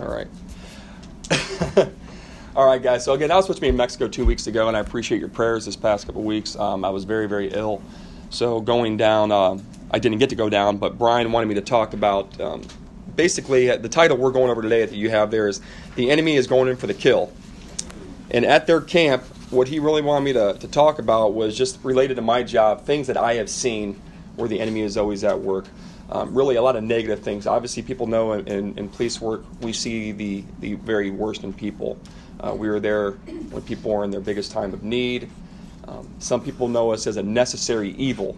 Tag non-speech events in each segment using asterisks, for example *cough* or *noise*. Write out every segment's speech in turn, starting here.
All right. *laughs* All right, guys. So again, I was supposed to be in Mexico two weeks ago, and I appreciate your prayers this past couple weeks. Um, I was very, very ill, so going down, uh, I didn't get to go down. But Brian wanted me to talk about um, basically uh, the title we're going over today that you have there is the enemy is going in for the kill, and at their camp, what he really wanted me to, to talk about was just related to my job, things that I have seen where the enemy is always at work. Um, really, a lot of negative things. Obviously, people know in, in, in police work we see the, the very worst in people. Uh, we were there when people were in their biggest time of need. Um, some people know us as a necessary evil.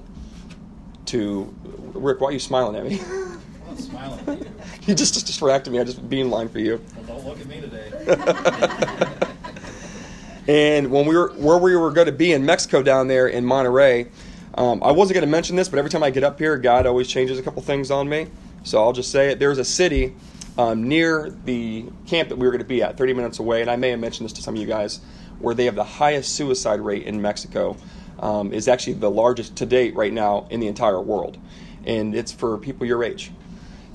To Rick, why are you smiling at me? *laughs* *laughs* I'm smiling at you. *laughs* you just, just distracted me. I just being line for you. Well, don't look at me today. And when we were where we were going to be in Mexico down there in Monterrey, um, I wasn't going to mention this, but every time I get up here, God always changes a couple things on me. So I'll just say it. There's a city um, near the camp that we were going to be at, 30 minutes away, and I may have mentioned this to some of you guys, where they have the highest suicide rate in Mexico. Um, is actually the largest to date right now in the entire world, and it's for people your age.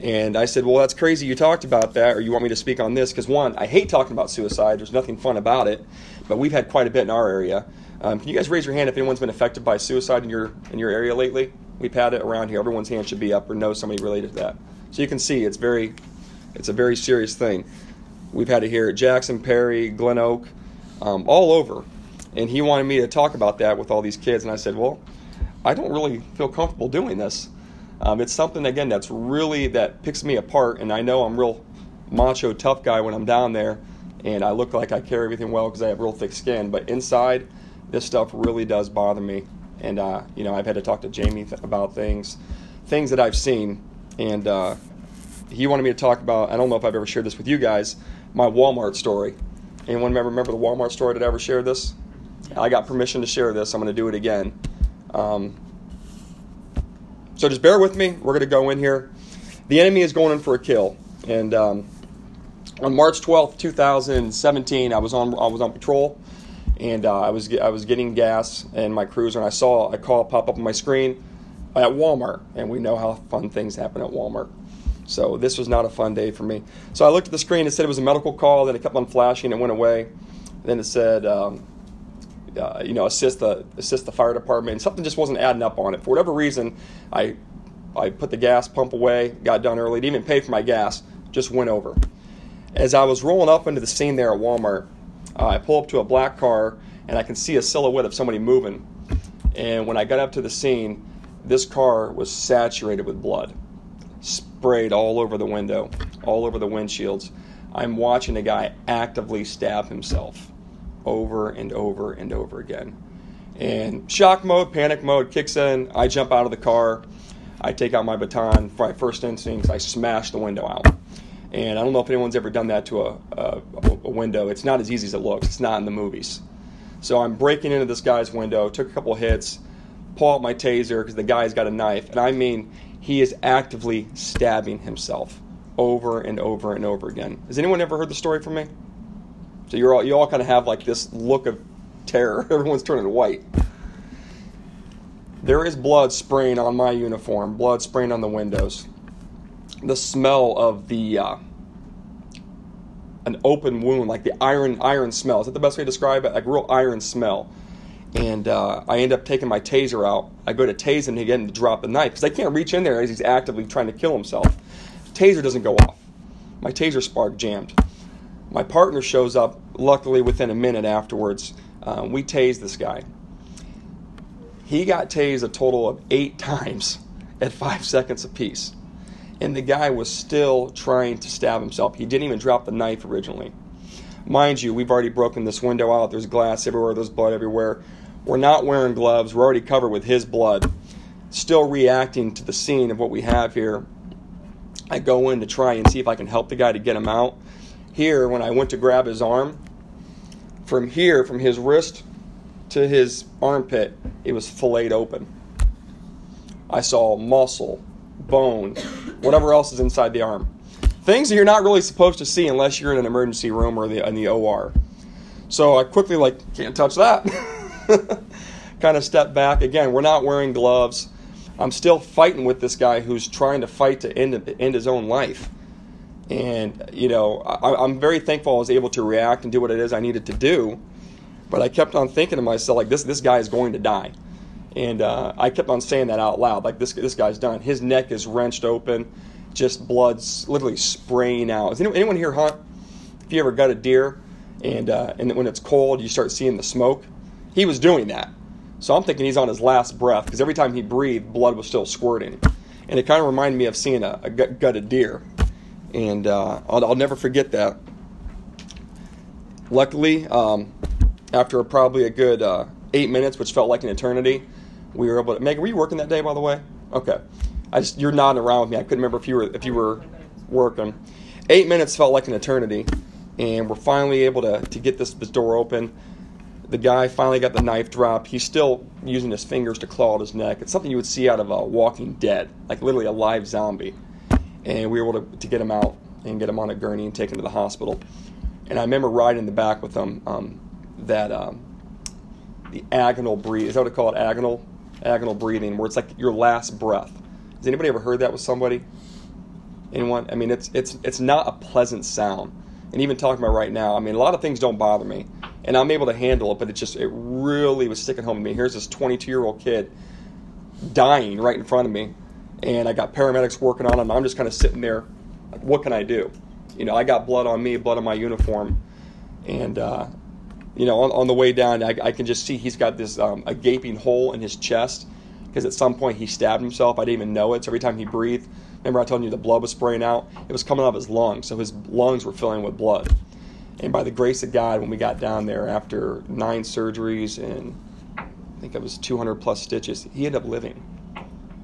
And I said, Well, that's crazy you talked about that, or you want me to speak on this? Because, one, I hate talking about suicide. There's nothing fun about it, but we've had quite a bit in our area. Um, can you guys raise your hand if anyone's been affected by suicide in your, in your area lately? We've had it around here. Everyone's hand should be up or know somebody related to that. So you can see it's, very, it's a very serious thing. We've had it here at Jackson, Perry, Glen Oak, um, all over. And he wanted me to talk about that with all these kids. And I said, Well, I don't really feel comfortable doing this. Um, it's something again that's really that picks me apart, and I know I'm real macho tough guy when I'm down there, and I look like I carry everything well because I have real thick skin. But inside, this stuff really does bother me, and uh, you know I've had to talk to Jamie th- about things, things that I've seen, and uh, he wanted me to talk about. I don't know if I've ever shared this with you guys, my Walmart story. Anyone remember remember the Walmart story? Did I ever share this? I got permission to share this. I'm going to do it again. Um, so just bear with me. We're going to go in here. The enemy is going in for a kill. And um, on March 12th, 2017, I was on I was on patrol, and uh, I was I was getting gas in my cruiser, and I saw a call pop up on my screen at Walmart, and we know how fun things happen at Walmart. So this was not a fun day for me. So I looked at the screen. It said it was a medical call. Then it kept on flashing. It went away. Then it said. Um, uh, you know, assist the assist the fire department. And something just wasn't adding up on it. For whatever reason, I I put the gas pump away, got done early, didn't even pay for my gas, just went over. As I was rolling up into the scene there at Walmart, uh, I pull up to a black car and I can see a silhouette of somebody moving. And when I got up to the scene, this car was saturated with blood, sprayed all over the window, all over the windshields. I'm watching a guy actively stab himself over and over and over again. And shock mode, panic mode kicks in. I jump out of the car. I take out my baton. My first instincts, I smash the window out. And I don't know if anyone's ever done that to a, a, a window. It's not as easy as it looks. It's not in the movies. So I'm breaking into this guy's window, took a couple hits, pull out my taser because the guy's got a knife. And I mean, he is actively stabbing himself over and over and over again. Has anyone ever heard the story from me? So you're all, you all kind of have like this look of terror. *laughs* Everyone's turning white. There is blood spraying on my uniform, blood spraying on the windows. The smell of the uh, an open wound, like the iron iron smell. Is that the best way to describe it? Like real iron smell. And uh, I end up taking my taser out. I go to tase him again to drop the knife because I can't reach in there as he's actively trying to kill himself. Taser doesn't go off. My taser spark jammed. My partner shows up, luckily within a minute afterwards. Uh, we tase this guy. He got tased a total of eight *laughs* times at five seconds apiece. And the guy was still trying to stab himself. He didn't even drop the knife originally. Mind you, we've already broken this window out. There's glass everywhere, there's blood everywhere. We're not wearing gloves. We're already covered with his blood. Still reacting to the scene of what we have here. I go in to try and see if I can help the guy to get him out here when I went to grab his arm, from here, from his wrist to his armpit, it was filleted open. I saw muscle, bone, whatever else is inside the arm. Things that you're not really supposed to see unless you're in an emergency room or the, in the OR. So I quickly like can't touch that. *laughs* kind of step back again. We're not wearing gloves. I'm still fighting with this guy who's trying to fight to end end his own life And, you know, I, I'm very thankful I was able to react and do what it is I needed to do. But I kept on thinking to myself, like, this, this guy is going to die. And uh, I kept on saying that out loud, like, this, this guy's done. His neck is wrenched open, just blood's literally spraying out. Does anyone, anyone here hunt? If you ever got a deer and, uh, and when it's cold, you start seeing the smoke? He was doing that. So I'm thinking he's on his last breath because every time he breathed, blood was still squirting. And it kind of reminded me of seeing a, a gutted deer. And uh, I'll, I'll, never forget that. Luckily, um, after probably a good uh, eight minutes, which felt like an eternity, we were able to. Meg, were you working that day, by the way? Okay. I just you're nodding around with me. I couldn't remember if you were if you were working. Eight minutes felt like an eternity, and we're finally able to to get this, this door open. The guy finally got the knife drop. He's still using his fingers to claw at his neck. It's something you would see out of a Walking Dead, like literally a live zombie. And we were able to, to get him out and get him on a gurney and take him to the hospital. And I remember riding in the back with him um, that um, the agonal breathe. Is that what it? Agonal, agonal breathing, where it's like your last breath. Has anybody ever heard that with somebody? Anyone? I mean, it's it's it's not a pleasant sound. And even talking about right now, I mean, a lot of things don't bother me, and I'm able to handle it. But it just it really was sticking home to me. Here's this 22 year old kid dying right in front of me, and I got paramedics working on him. I'm just kind of sitting there. Like, what can I do? You know, I got blood on me, blood on my uniform, and uh, you know, on, on, the way down, I, I, can just see he's got this um, a gaping hole in his chest because at some point he stabbed himself. I didn't even know it. So every time he breathed, remember I told you the blood was spraying out? It was coming out of his lungs. So his lungs were filling with blood. And by the grace of God, when we got down there after nine surgeries and I think it was 200 plus stitches, he ended up living.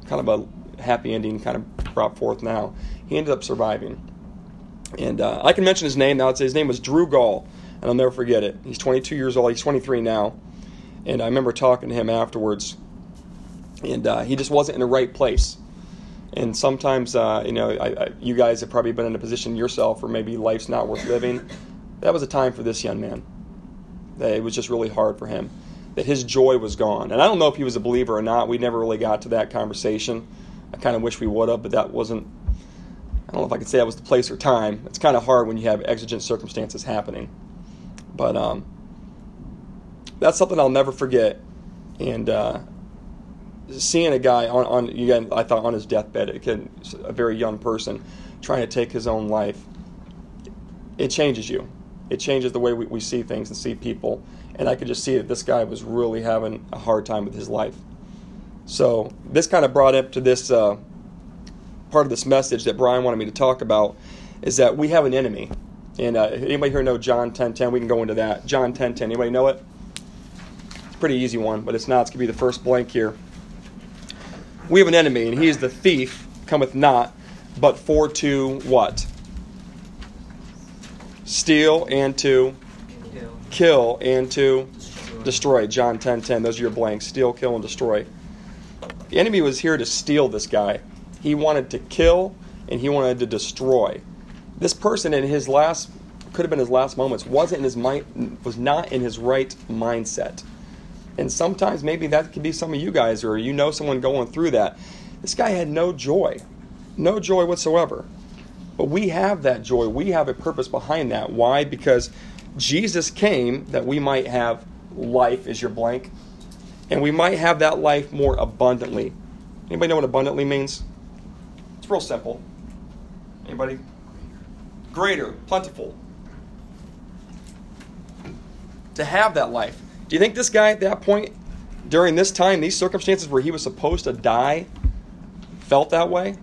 Kind of a happy ending, kind of brought forth now. He ended up surviving. And uh, I can mention his name now. It's, his name was Drew Gall, and I'll never forget it. He's 22 years old. He's 23 now. And I remember talking to him afterwards and uh, he just wasn't in the right place. And sometimes, uh, you know, I, I, you guys have probably been in a position yourself where maybe life's not worth living. That was a time for this young man. That it was just really hard for him. That his joy was gone. And I don't know if he was a believer or not. We never really got to that conversation. I kind of wish we would have, but that wasn't. I don't know if I could say that was the place or time. It's kind of hard when you have exigent circumstances happening. But um, that's something I'll never forget. And uh, seeing a guy on, on again, I thought on his deathbed, again, a very young person trying to take his own life, it changes you. It changes the way we, we see things and see people. And I could just see that this guy was really having a hard time with his life. So this kind of brought up to this uh, part of this message that Brian wanted me to talk about is that we have an enemy. And uh, anybody here know John 10:10? We can go into that. John 10:10. Anybody know it? It's a pretty easy one, but it's not. It's gonna be the first blank here we have an enemy, and he is the thief, cometh not, but for to what? Steal and to kill, kill and to destroy. destroy. John 10 10. Those are your blanks. Steal, kill, and destroy. The enemy was here to steal this guy. He wanted to kill and he wanted to destroy. This person in his last could have been his last moments wasn't in his mind was not in his right mindset. And sometimes maybe that could be some of you guys, or you know someone going through that. This guy had no joy, no joy whatsoever. But we have that joy. We have a purpose behind that. Why? Because Jesus came that we might have life, is your blank, and we might have that life more abundantly. Anybody know what abundantly means? It's real simple. Anybody? Greater, plentiful. To have that life. Do you think this guy at that point, during this time, these circumstances where he was supposed to die, felt that way?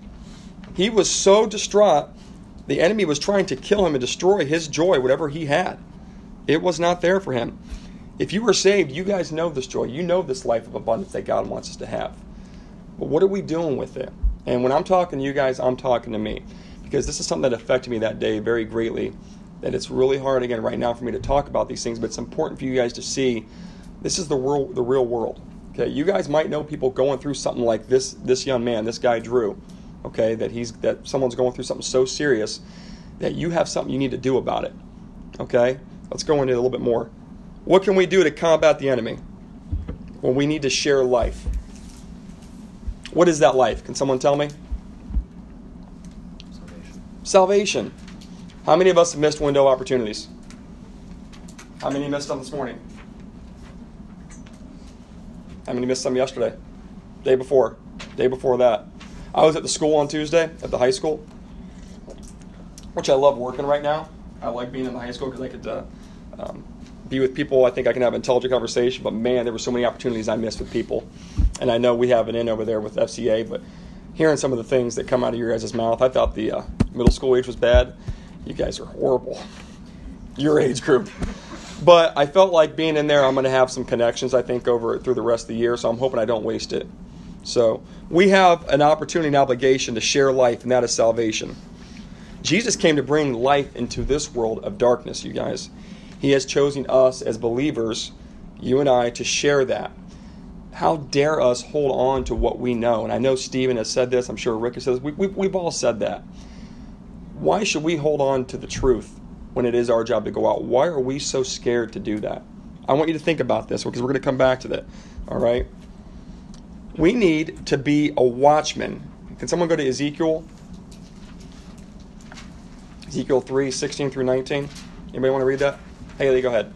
He was so distraught, the enemy was trying to kill him and destroy his joy, whatever he had. It was not there for him. If you were saved, you guys know this joy. You know this life of abundance that God wants us to have. But what are we doing with it? And when I'm talking to you guys, I'm talking to me. Because this is something that affected me that day very greatly that it's really hard again right now for me to talk about these things, but it's important for you guys to see this is the real the real world. Okay, you guys might know people going through something like this this young man, this guy Drew. Okay, that he's that someone's going through something so serious that you have something you need to do about it. Okay, let's go into a little bit more. What can we do to combat the enemy? Well, we need to share life. What is that life? Can someone tell me? Salvation. Salvation. How many of us have missed window opportunities? How many missed them this morning? How many missed some yesterday? Day before? Day before that? I was at the school on Tuesday, at the high school, which I love working right now. I like being in the high school because I could uh, um, be with people. I think I can have an intelligent conversation. But man, there were so many opportunities I missed with people. And I know we have an in over there with FCA, but hearing some of the things that come out of your guys' mouth, I thought the uh, middle school age was bad. You guys are horrible. Your age group. But I felt like being in there, I'm going to have some connections, I think, over through the rest of the year. So I'm hoping I don't waste it. So we have an opportunity and obligation to share life, and that is salvation. Jesus came to bring life into this world of darkness, you guys. He has chosen us as believers, you and I, to share that. How dare us hold on to what we know? And I know Stephen has said this, I'm sure Rick has said this, we, we, we've all said that. Why should we hold on to the truth when it is our job to go out? Why are we so scared to do that? I want you to think about this because we're going to come back to that. All right? We need to be a watchman. Can someone go to Ezekiel? Ezekiel 3, 16 through 19. Anybody want to read that? Haley, go ahead.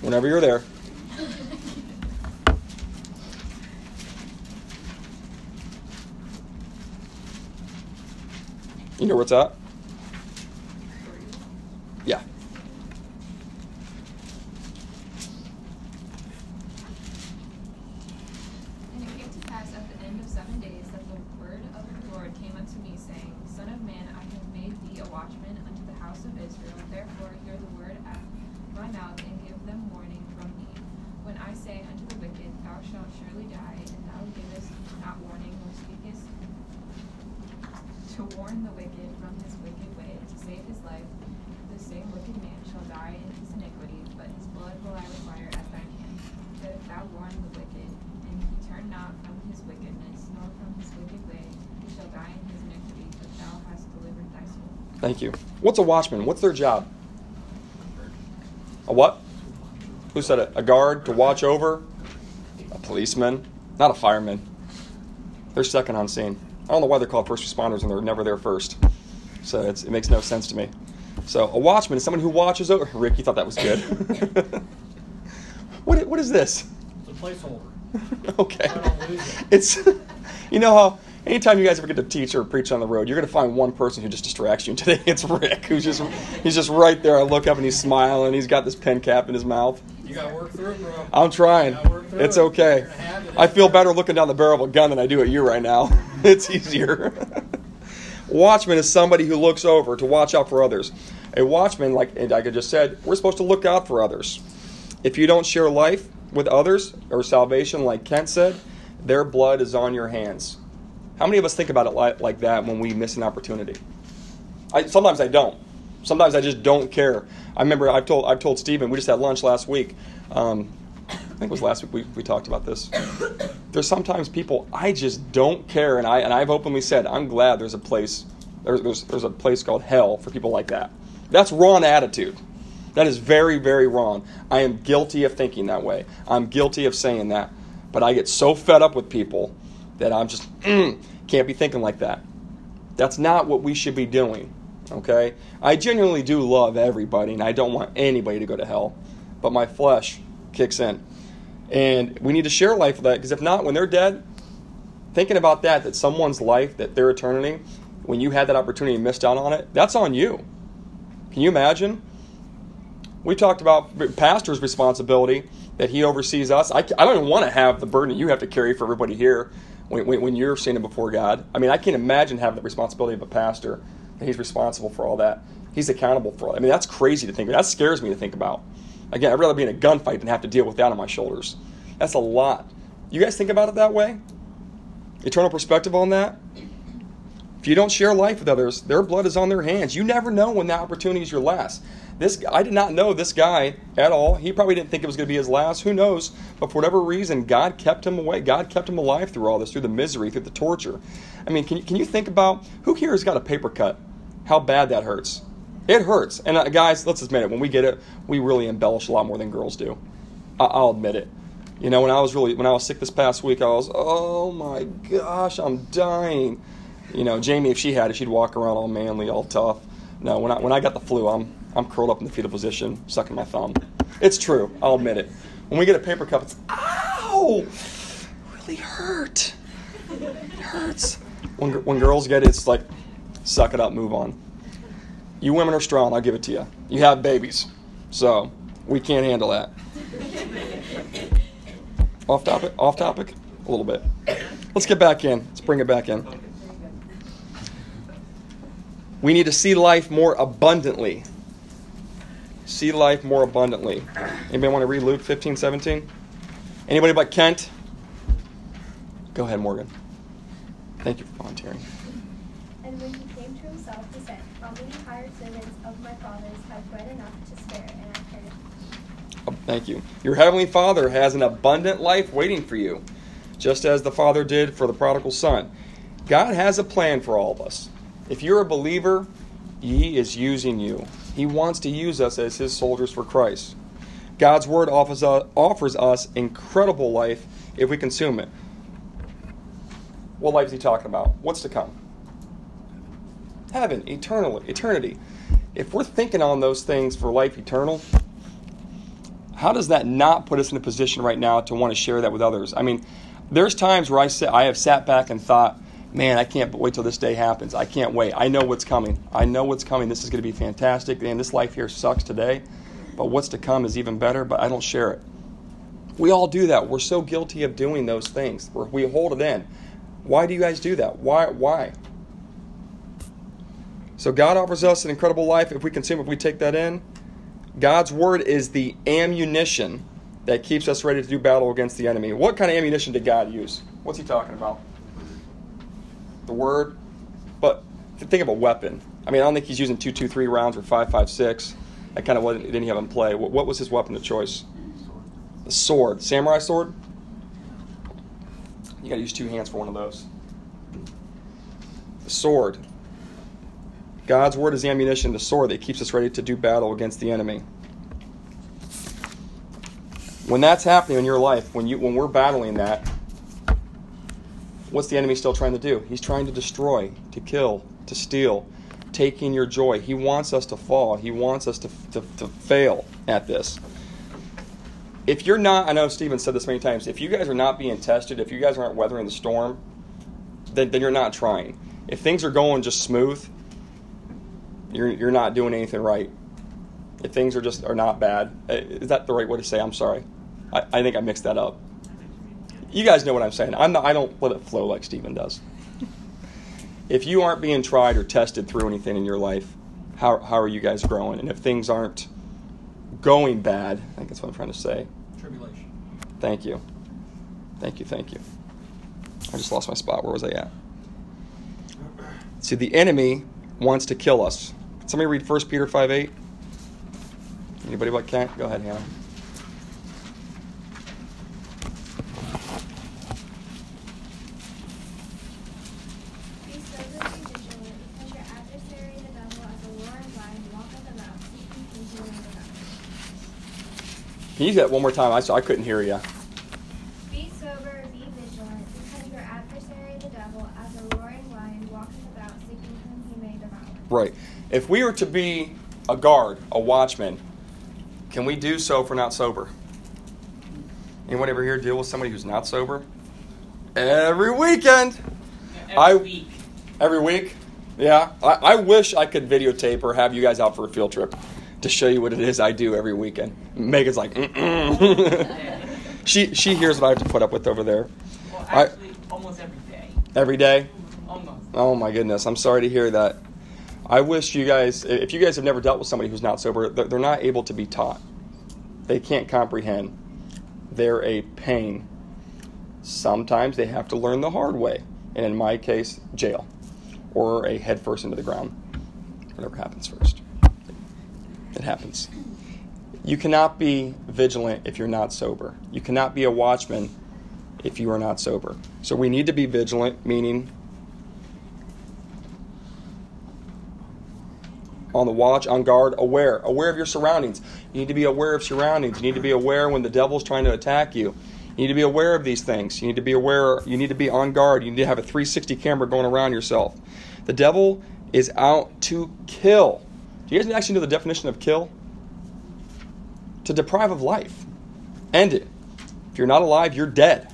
Whenever you're there. You know where it's at? Yeah. And it came to pass at the end of seven days that the word of the Lord came unto me, saying, Son of man, I have made thee a watchman unto the house of Israel. Therefore hear the word at my mouth, and give them warning from me. When I say unto the wicked, Thou shalt surely die, and thou givest not warning, nor speakest to warn the wicked from his wicked way, to save his life, the same wicked man shall die in his iniquity, but his blood will I require at thine hand. But if thou warn the wicked, and he turn not from his wickedness, nor from his wicked way, he shall die in his iniquity, but thou hast delivered thy soul. Thank you. What's a watchman? What's their job? A what? Who said it? A guard to watch over? A policeman? Not a fireman. They're second on scene. I don't know why they're called first responders and they're never there first. So it's, it makes no sense to me. So a watchman is someone who watches over. *laughs* Rick, you thought that was good. *laughs* what, what is this? It's a placeholder. *laughs* okay. I don't lose it. It's, you know how anytime you guys ever get to teach or preach on the road, you're going to find one person who just distracts you. And today it's Rick, who's just he's just right there. I look up and he's smiling. He's got this pen cap in his mouth. You gotta work through it, bro. I'm trying. You work through It's it. okay. You're gonna have it. I feel better looking down the barrel of a gun than I do at you right now. *laughs* It's easier. *laughs* watchman is somebody who looks over to watch out for others. A watchman, like like I just said, we're supposed to look out for others. If you don't share life with others or salvation, like Kent said, their blood is on your hands. How many of us think about it like, like that when we miss an opportunity? I, sometimes I don't. Sometimes I just don't care. I remember I've told I've told Stephen we just had lunch last week. Um, I think it was last week we, we talked about this. There's sometimes people I just don't care, and I and I've openly said I'm glad there's a place there's there's, there's a place called hell for people like that. That's wrong attitude. That is very very wrong. I am guilty of thinking that way. I'm guilty of saying that, but I get so fed up with people that I'm just mm, can't be thinking like that. That's not what we should be doing. Okay? I genuinely do love everybody and I don't want anybody to go to hell. But my flesh kicks in. And we need to share life with that because if not, when they're dead, thinking about that, that someone's life, that their eternity, when you had that opportunity and missed out on it, that's on you. Can you imagine? We talked about pastor's responsibility that he oversees us. I, I don't even want to have the burden you have to carry for everybody here when, when, when you're standing before God. I mean, I can't imagine having the responsibility of a pastor that he's responsible for all that. He's accountable for all. that. I mean, that's crazy to think. That scares me to think about. Again, I'd rather be in a gunfight than have to deal with that on my shoulders. That's a lot. You guys think about it that way? Eternal perspective on that? If you don't share life with others, their blood is on their hands. You never know when that opportunity is your last. This I did not know this guy at all. He probably didn't think it was going to be his last. Who knows? But for whatever reason, God kept him away. God kept him alive through all this, through the misery, through the torture. I mean, can you, can you think about who here has got a paper cut? How bad that hurts. It hurts. And uh, guys, let's admit it. When we get it, we really embellish a lot more than girls do. I- I'll admit it. You know, when I was really when I was sick this past week, I was, oh my gosh, I'm dying. You know, Jamie, if she had it, she'd walk around all manly, all tough. No, when I when I got the flu, I'm I'm curled up in the fetal position, sucking my thumb. It's true. I'll admit it. When we get a paper cup, it's ow, really hurt. It hurts. When when girls get it, it's like, suck it up, move on. You women are strong. I'll give it to you. You have babies, so we can't handle that. Off topic? Off topic? A little bit. Let's get back in. Let's bring it back in. We need to see life more abundantly. See life more abundantly. Anybody want to read Luke 15, 17? Anybody but Kent? Go ahead, Morgan. Thank you for volunteering. And when he came to himself, he said, How many hired servants of my father's have bread enough to spare, and I perished? Oh, Thank you. Your heavenly Father has an abundant life waiting for you, just as the Father did for the prodigal son. God has a plan for all of us. If you're a believer, He is using you. He wants to use us as His soldiers for Christ. God's Word offers us, offers us incredible life if we consume it. What life is He talking about? What's to come? Heaven, eternally, eternity. If we're thinking on those things for life eternal, how does that not put us in a position right now to want to share that with others? I mean, there's times where I sit, I have sat back and thought, man, I can't wait till this day happens. I can't wait. I know what's coming. I know what's coming. This is going to be fantastic. And this life here sucks today, but what's to come is even better. But I don't share it. We all do that. We're so guilty of doing those things. We're, we hold it in. Why do you guys do that? Why? Why? So God offers us an incredible life if we consume, if we take that in. God's word is the ammunition that keeps us ready to do battle against the enemy. What kind of ammunition did God use? What's he talking about? The word. But think of a weapon. I mean, I don't think he's using two, two, three rounds or five, five, six. That kind of what didn't have in play? What, what was his weapon of choice? The sword, samurai sword. You got to use two hands for one of those. The sword. God's word is ammunition, the sword that keeps us ready to do battle against the enemy. When that's happening in your life, when you when we're battling that, what's the enemy still trying to do? He's trying to destroy, to kill, to steal, taking your joy. He wants us to fall. He wants us to, to, to fail at this. If you're not, I know Stephen said this many times, if you guys are not being tested, if you guys aren't weathering the storm, then, then you're not trying. If things are going just smooth, you're, you're not doing anything right. If things are just are not bad, eh, is that the right way to say? I'm sorry. I, I think I mixed that up. You guys know what I'm saying. I'm not, I don't let it flow like Stephen does. if you aren't being tried or tested through anything in your life, how, how are you guys growing? And if things aren't going bad, I think that's what I'm trying to say. Tribulation. Thank you. Thank you, thank you. I just lost my spot. Where was I at? See, the enemy wants to kill us. Somebody read 1 Peter 5 8. Anybody but Kent? Go ahead, Hannah. Be sober and vigilant, because your adversary the devil as a roaring lion walketh about, seeking whom he may devour. Can you do that one more time? I, I couldn't hear you. Be sober, be vigilant, because your adversary the devil as a roaring lion walketh about, seeking whom he may devour. Right. If we are to be a guard, a watchman, can we do so if we're not sober? Anyone ever here deal with somebody who's not sober? Every weekend. Every I- week. Every week? Yeah. I, I wish I could videotape or have you guys out for a field trip to show you what it is I do every weekend. Megan's like, *laughs* she she hears what I have to put up with over there Well, I- almost every day. every day. Almost. Oh my goodness, I'm sorry to hear that. I wish you guys, if you guys have never dealt with somebody who's not sober, they're they're not able to be taught. They can't comprehend. They're a pain. Sometimes they have to learn the hard way, and in my case, jail, or a head first into the ground. Whatever happens first. It happens. You cannot be vigilant if you're not sober. You cannot be a watchman if you are not sober. So we need to be vigilant, meaning on the watch, on guard, aware, aware of your surroundings. You need to be aware of surroundings. You need to be aware when the devil's trying to attack you. You need to be aware of these things. You need to be aware, you need to be on guard. You need to have a 360 camera going around yourself. The devil is out to kill. Do you guys actually know the definition of kill? To deprive of life. End it. If you're not alive, you're dead.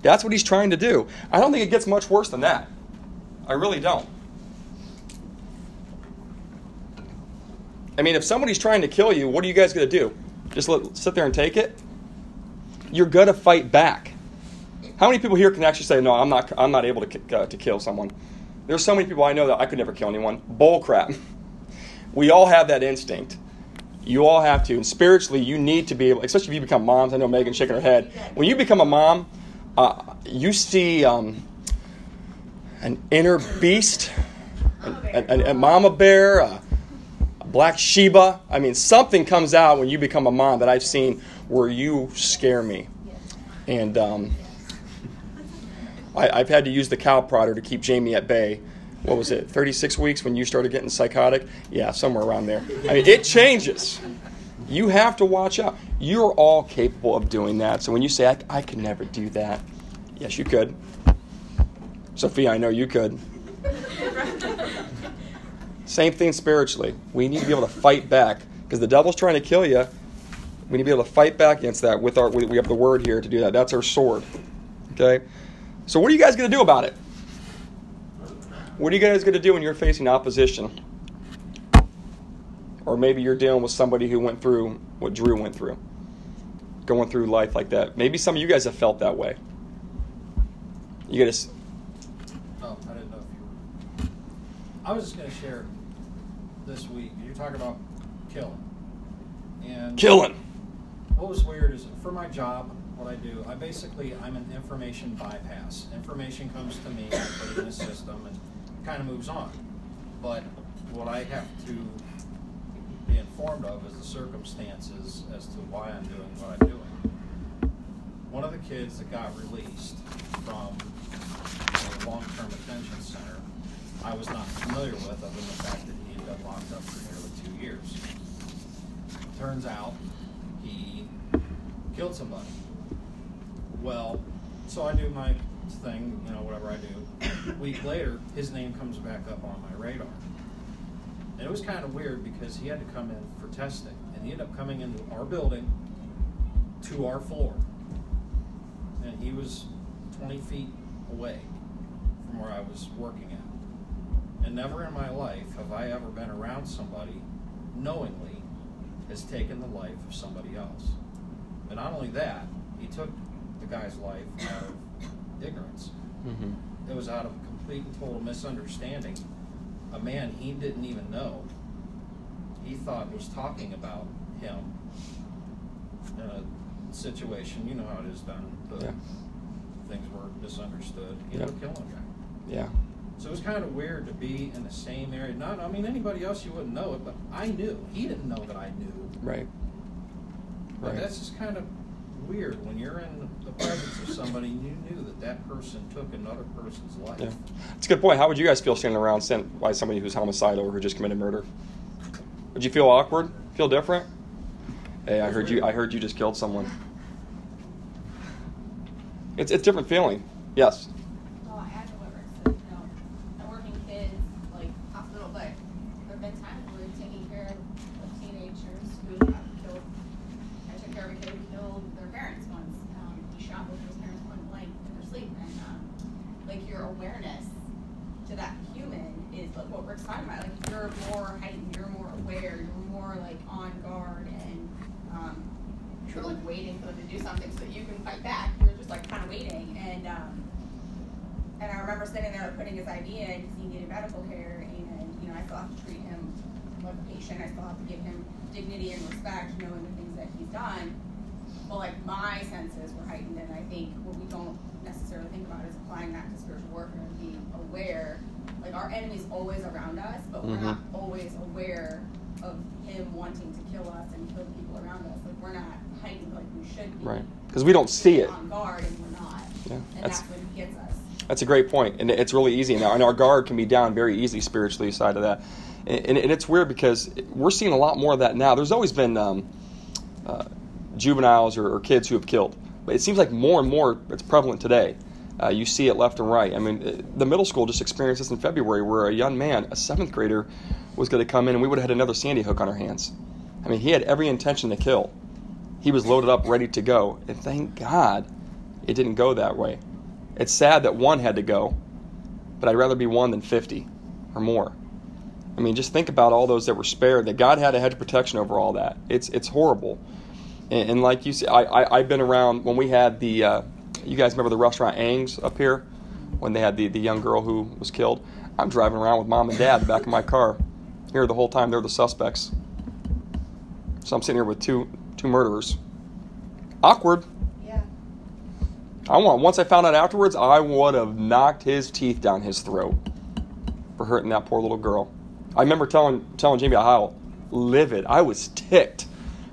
That's what he's trying to do. I don't think it gets much worse than that. I really don't. I mean, if somebody's trying to kill you, what are you guys going to do? Just let, sit there and take it? You're going to fight back. How many people here can actually say, "No, I'm not. I'm not able to uh, to kill someone"? There's so many people I know that I could never kill anyone. Bull crap. We all have that instinct. You all have to, and spiritually, you need to be able. Especially if you become moms. I know Megan shaking her head. When you become a mom, uh, you see um, an inner beast, a, a, a mama bear, a, a black Sheba. I mean, something comes out when you become a mom that I've seen where you scare me. And um, I, have had to use the cow prodder to keep Jamie at bay. What was it, 36 weeks when you started getting psychotic? Yeah, somewhere around there. I mean, it changes. You have to watch out. You're all capable of doing that. So when you say, I, I could never do that, yes, you could. Sophia, I know you could. Same thing spiritually. We need to be able to fight back because the devil's trying to kill you. We need to be able to fight back against that with our. We have the word here to do that. That's our sword. Okay. So what are you guys going to do about it? What are you guys going to do when you're facing opposition? Or maybe you're dealing with somebody who went through what Drew went through, going through life like that. Maybe some of you guys have felt that way. You got to. Oh, I didn't know if you were. I was just going to share this week. You're talking about killing. And Killing. what was weird is for my job, what I do, I basically I'm an information bypass. Information comes to me, I put it in a system, and kind of moves on. But what I have to be informed of is the circumstances as to why I'm doing what I'm doing. One of the kids that got released from a long-term detention center, I was not familiar with, other than the fact that he had been locked up for nearly two years. Turns out he killed somebody. Well, so I do my thing, you know, whatever I do. A week later, his name comes back up on my radar. And it was kind of weird because he had to come in for testing. And he ended up coming into our building to our floor. And he was 20 feet away from where I was working at. And never in my life have I ever been around somebody knowingly has taken the life of somebody else. And not only that, he took the guy's life out of ignorance. Mm-hmm. It was out of complete and total misunderstanding. A man he didn't even know, he thought was talking about him in a situation. You know how it is done. Yeah. things were misunderstood. He ended up killing a guy. Yeah. So it was kind of weird to be in the same area. Not, I mean, anybody else you wouldn't know it, but I knew. He didn't know that I knew. Right. But Right. that's just kind of weird when you're in the presence of somebody and you knew that that person took another person's life. Yeah. It's a good point. How would you guys feel standing around sent by somebody who's homicidal or who just committed murder? Would you feel awkward? Feel different? Hey, I heard you. I heard you just killed someone. It's it's a different feeling. Yes. Well, I had delivered, so, you know, I'm working kids, like, hospital, but there have been times where we're taking care of teenagers who have killed, I took care of a kid who killed their parents once. Um, he shot both of his parents point blank in their sleep, and, um, like, your awareness to that human is like what Rick's talking about, like, you're more heightened, you're more aware, you're more, like, on guard, and, um, you're like waiting for them to do something so that you can fight back. You're just like kind of waiting, and um, and I remember sitting there putting his IV in because he needed medical care, and you know I still have to treat him like a patient. I still have to give him dignity and respect, knowing the things that he's done. But like my senses were heightened, and I think what we don't necessarily think about is applying that to spiritual warfare and being aware. Like our enemy's always around us, but we're not always aware of him wanting to kill us and kill the people around us. Like we're not heightened like we should be. Right. Because we don't see it. On guard, and we're not. Yeah, And that's- that's, what he gets us. That's a great point, and it's really easy now. And our guard can be down very easily spiritually side of that. and, and it's weird because we're seeing a lot more of that now. There's always been um, uh, juveniles or, or kids who have killed, but it seems like more and more it's prevalent today. Uh, you see it left and right. I mean, uh, the middle school just experienced this in February, where a young man, a seventh grader, was going to come in, and we would have had another Sandy Hook on our hands. I mean, he had every intention to kill. He was loaded up, ready to go, and thank God, it didn't go that way. It's sad that one had to go, but I'd rather be one than fifty or more. I mean, just think about all those that were spared. That God had a hedge of protection over all that. It's it's horrible. And, and like you said, I, I I've been around when we had the. Uh, you guys remember the restaurant Ang's up here when they had the, the young girl who was killed? I'm driving around with mom and dad in the back of my car. Here the whole time they're the suspects. So I'm sitting here with two two murderers. Awkward. Yeah. I want once I found out afterwards, I would have knocked his teeth down his throat for hurting that poor little girl. I remember telling telling Jamie how livid I was ticked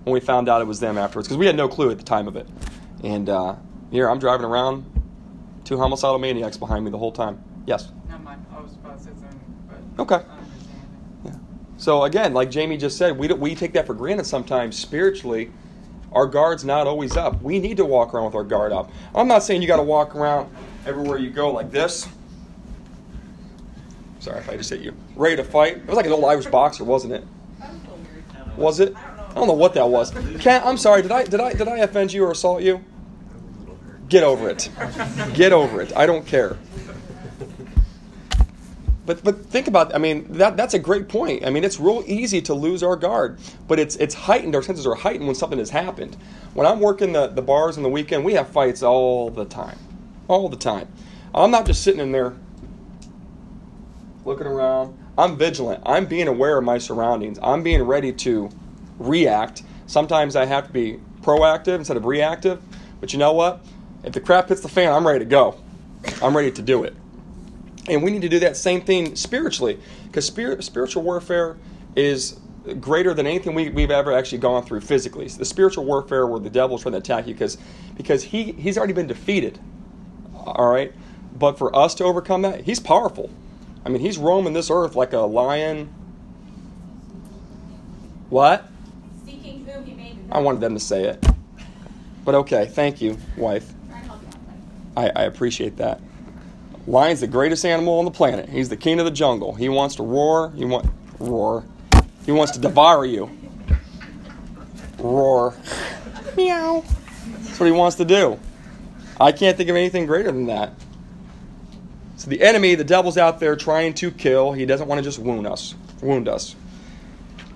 when we found out it was them afterwards because we had no clue at the time of it. And uh, here I'm driving around, two homicidal maniacs behind me the whole time. Yes. Not mine. I was about to say something, but Okay. I understand. Yeah. So again, like Jamie just said, we we take that for granted sometimes spiritually. Our guard's not always up. We need to walk around with our guard up. I'm not saying you got to walk around everywhere you go like this. Sorry if I just hit you. Ready to fight. It was like an old Irish boxer, wasn't it? Was a little weird. Was it? I don't know what that was. *laughs* Ken, I'm sorry. Did I did I did I offend you or assault you? Get over it. Get over it. I don't care. But but think about I mean that that's a great point. I mean it's real easy to lose our guard, but it's it's heightened. Our senses are heightened when something has happened. When I'm working the, the bars on the weekend, we have fights all the time, all the time. I'm not just sitting in there looking around. I'm vigilant. I'm being aware of my surroundings. I'm being ready to react. Sometimes I have to be proactive instead of reactive. But you know what? If the crap hits the fan, I'm ready to go. I'm ready to do it. And we need to do that same thing spiritually, because spirit, spiritual warfare is greater than anything we, we've ever actually gone through physically. So the spiritual warfare where the devil's trying to attack you, because because he he's already been defeated. All right, but for us to overcome that, he's powerful. I mean, he's roaming this earth like a lion. What? Seeking whom he may I wanted them to say it. But okay, thank you, wife. Try and help you out, buddy. I, I appreciate that. Lion's the greatest animal on the planet. He's the king of the jungle. He wants to roar. He want roar. He wants to devour you. Roar. Meow. That's what he wants to do. I can't think of anything greater than that. So the enemy, the devil's out there trying to kill. He doesn't want to just wound us. Wound us.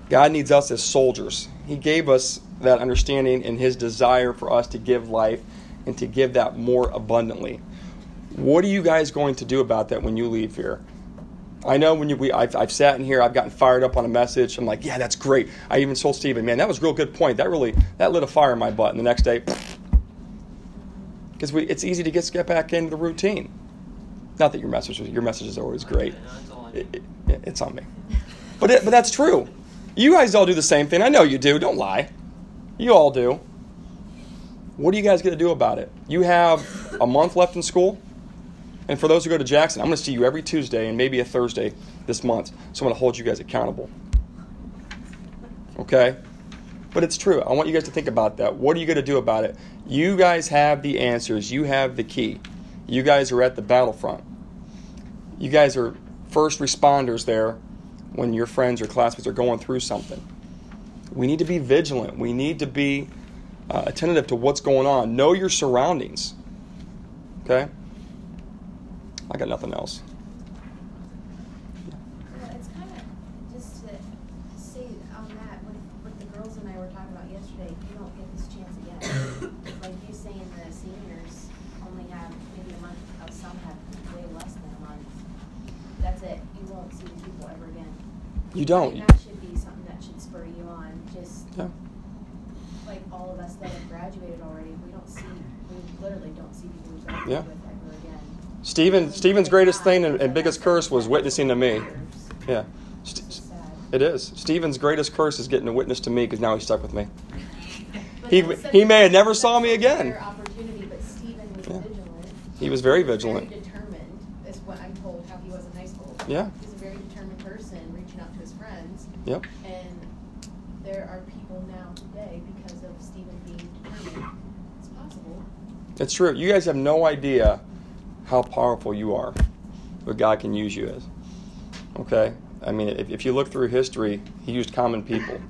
God needs us as soldiers. He gave us that understanding and his desire for us to give life and to give that more abundantly. What are you guys going to do about that when you leave here? I know when you, we, I've, I've sat in here, I've gotten fired up on a message. I'm like, yeah, that's great. I even told Stephen, man, that was a real good point. That really, that lit a fire in my butt. And the next day, because we it's easy to get, get back into the routine. Not that your message, your message is always great. It, it, it's on me. But, it, but that's true. You guys all do the same thing. I know you do. Don't lie. You all do. What are you guys going to do about it? You have a month left in school. And for those who go to Jackson, I'm going to see you every Tuesday and maybe a Thursday this month. So I'm going to hold you guys accountable. Okay? But it's true. I want you guys to think about that. What are you going to do about it? You guys have the answers. You have the key. You guys are at the battlefront. You guys are first responders there when your friends or classmates are going through something. We need to be vigilant. We need to be uh, attentive to what's going on. Know your surroundings. Okay? I got nothing else. Well, it's kind of just to say on that, what, what the girls and I were talking about yesterday, you don't get this chance again. *coughs* like you saying the seniors only have maybe a month, of some have way less than a month. That's it. You won't see these people ever again. You don't. And that should be something that should spur you on. Just Yeah. like all of us that have graduated already, we don't see, we literally don't see people we graduated Yeah. with ever again. Stephen, Stephen's greatest thing and, and biggest curse was witnessing to me. Yeah. St- it is. Stephen's greatest curse is getting a witness to me because now he's stuck with me. He- that was such he may have never saw me again. rare Opportunity, but Stephen was Yeah. vigilant. He was very vigilant. Very determined, is what I'm told how he was in high school. Yeah. He was a very determined person, reaching out to his friends. Yep. And there are people now today because of Stephen being determined. It's possible. It's true. You guys have no idea how powerful you are, what God can use you as. Okay? I mean, if, if you look through history, He used common people.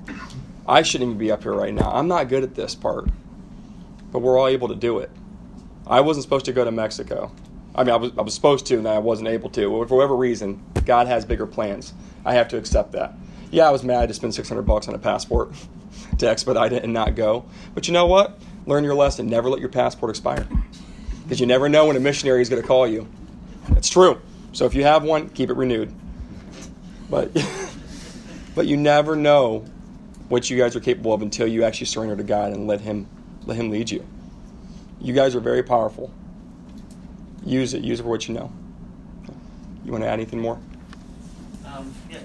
I shouldn't even be up here right now. I'm not good at this part, but we're all able to do it. I wasn't supposed to go to Mexico. I mean, I was, I was supposed to, and I wasn't able to. For whatever reason, God has bigger plans. I have to accept that. Yeah, I was mad to spend 600 bucks on a passport *laughs* to expedite it and not go. But you know what? Learn your lesson. Never let your passport expire. Because you never know when a missionary is going to call you. It's true. So if you have one, keep it renewed. But, *laughs* but you never know what you guys are capable of until you actually surrender to God and let Him, let Him lead you. You guys are very powerful. Use it. Use it for what you know. You want to add anything more? Um, yeah,